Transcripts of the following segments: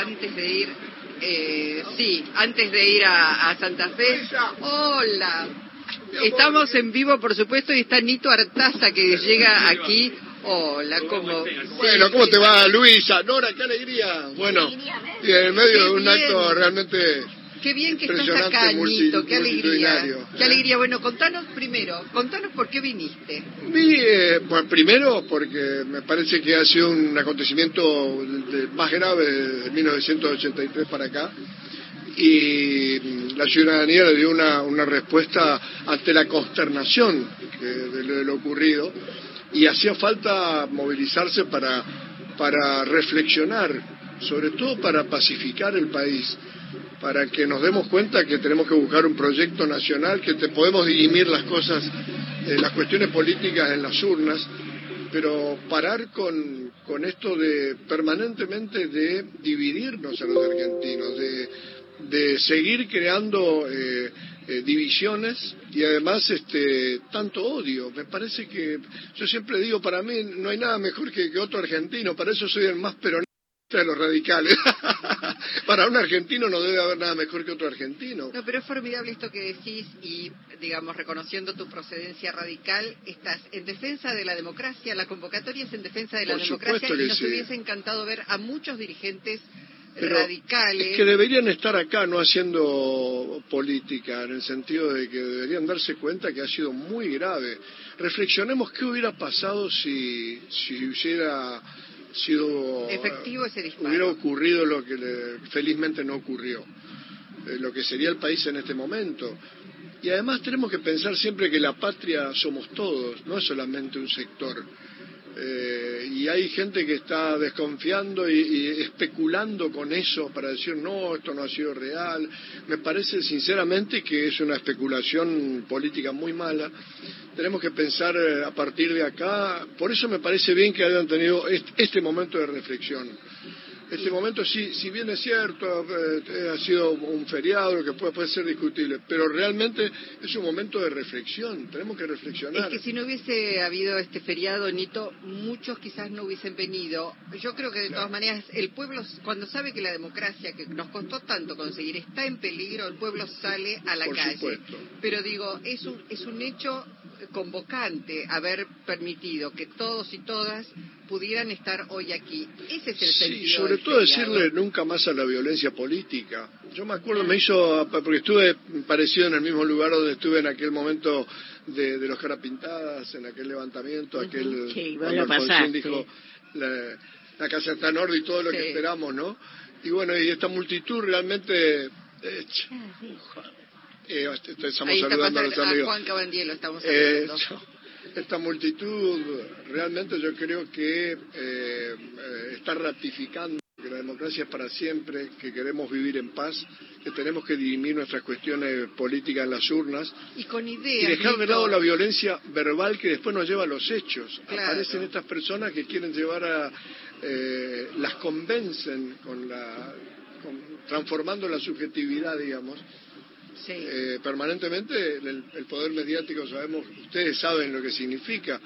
antes de ir, eh, sí, antes de ir a, a Santa Fe. Hola. Estamos en vivo, por supuesto, y está Nito Artaza que llega aquí. Hola, ¿cómo? Bueno, ¿cómo te va, Luisa? Nora, qué alegría. Bueno, y en medio de un acto realmente Qué bien que estás acá, Nito, qué alegría. Qué alegría. Bueno, contanos primero, contanos por qué viniste. Vi, eh, bueno, primero porque me parece que ha sido un acontecimiento más grave de 1983 para acá y la ciudadanía le dio una, una respuesta ante la consternación de, lo ocurrido y hacía falta movilizarse para, para reflexionar, sobre todo para pacificar el país, para que nos demos cuenta que tenemos que buscar un proyecto nacional, que te podemos dirimir las cosas, eh, las cuestiones políticas en las urnas, pero parar con, con esto de permanentemente de dividirnos a los argentinos, de de seguir creando eh, eh, divisiones y además este tanto odio. Me parece que yo siempre digo, para mí no hay nada mejor que, otro argentino, para eso soy el más peronista de los radicales. para un argentino no debe haber nada mejor que otro argentino. No, pero es formidable esto que decís y, digamos, reconociendo tu procedencia radical, estás en defensa de la democracia, la convocatoria es en defensa de la democracia y nos hubiese encantado ver a muchos dirigentes radicales. Es que deberían estar acá no haciendo política, en el sentido de que deberían darse cuenta que ha sido muy grave. Reflexionemos qué hubiera pasado si, si hubiera sido efectivo ese disparo. hubiera ocurrido lo que felizmente no ocurrió eh, lo que sería el país en este momento y además tenemos que pensar siempre que la patria somos todos no es solamente un sector eh, y hay gente que está desconfiando y, especulando con eso para decir no, esto no ha sido real. Me parece sinceramente que es una especulación política muy mala. Tenemos que pensar eh, a partir de acá. Por eso me parece bien que hayan tenido este momento de reflexión. Este momento, sí, si bien es cierto, eh, ha sido un feriado, lo que puede, puede ser discutible, pero realmente es un momento de reflexión, tenemos que reflexionar. Es que si no hubiese habido este feriado, Nito, muchos quizás no hubiesen venido. Yo creo que de todas maneras, el pueblo, cuando sabe que la democracia, que nos costó tanto conseguir, está en peligro, el pueblo sale a la Por calle. Supuesto. Pero digo, es un, es un hecho convocante haber permitido que todos y todas pudieran estar hoy aquí. Ese es el sí, sobre todo decirle nunca más a la violencia política. Yo me acuerdo, me hizo, porque estuve parecido en el mismo lugar donde estuve en aquel momento de, los carapintadas, en aquel levantamiento, aquel... Sí, cuando dijo, la, casa está en orden y todo lo que esperamos, ¿no? Y bueno, y esta multitud realmente... Eh, eh, estamos saludando a los amigos. Juan Cabandielo estamos eh, esta multitud realmente yo creo que eh, está ratificando que la democracia es para siempre, que queremos vivir en paz, que tenemos que dirimir nuestras cuestiones políticas en las urnas y, con ideas, dejar de lado la violencia verbal que después nos lleva a los hechos. Aparecen estas personas que quieren llevar a... las convencen con la... transformando la subjetividad, digamos, eh, permanentemente el, poder mediático sabemos, ustedes saben lo que significa.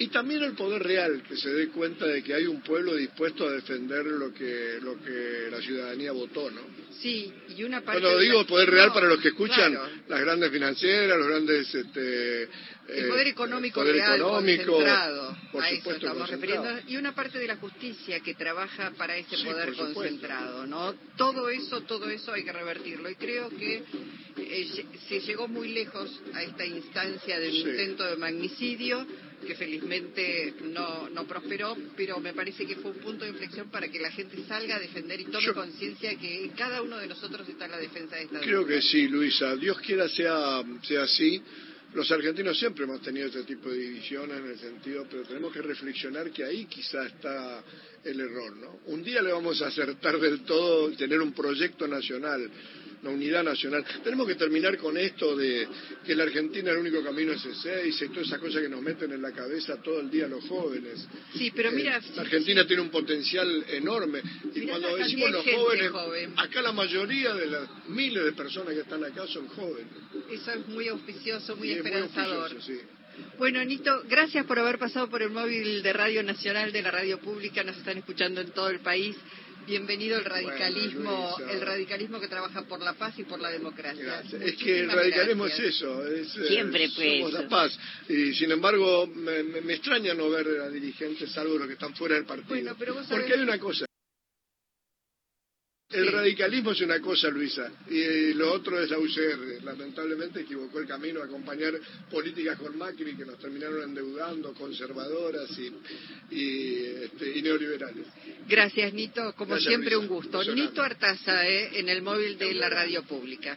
Y también el poder real, que se dé cuenta de que hay un pueblo dispuesto a defender lo que, lo que la ciudadanía votó, ¿no? Sí, y una parte... Cuando digo poder real para los que escuchan, las grandes financieras, los grandes... Este, el poder eh, económico real, concentrado, por a eso estamos refiriendo. Y una parte de la justicia que trabaja para ese poder concentrado, ¿no? Todo eso, todo eso hay que revertirlo. Y creo que eh, se llegó muy lejos a esta instancia del intento de magnicidio que felizmente no, no prosperó, pero me parece que fue un punto de inflexión para que la gente salga a defender y tome conciencia que cada uno de nosotros está en la defensa de esta Creo que sí, Luisa. Dios quiera sea, sea así. Los argentinos siempre hemos tenido este tipo de divisiones en el sentido, pero tenemos que reflexionar que ahí quizá está el error, ¿no? Un día le vamos a acertar del todo tener un proyecto nacional la unidad nacional. Tenemos que terminar con esto de que la Argentina el único camino es ese y todas esas cosas que nos meten en la cabeza todo el día los jóvenes. Sí, pero mira... Eh, la Argentina tiene un potencial enorme y cuando decimos los jóvenes, acá la mayoría de las miles de personas que están acá son jóvenes. Eso es muy auspicioso, muy esperanzador. Bueno, Nito, gracias por haber pasado por el móvil de Radio Nacional de la Radio Pública. Nos están escuchando en todo el país. Bienvenido el radicalismo, el radicalismo que trabaja por la paz y por la democracia. Es que el radicalismo es eso, es, eh, siempre pues. la paz. Y sin embargo, me, extraña no ver a dirigentes, salvo los que están fuera del partido. Porque hay una cosa. El radicalismo es una cosa, Luisa, y lo otro es la UCR. Lamentablemente equivocó el camino a acompañar políticas con Macri que nos terminaron endeudando, conservadoras y, este, Gracias, Nito. Como siempre, un gusto. Nito Artaza, eh, en el móvil de la radio pública.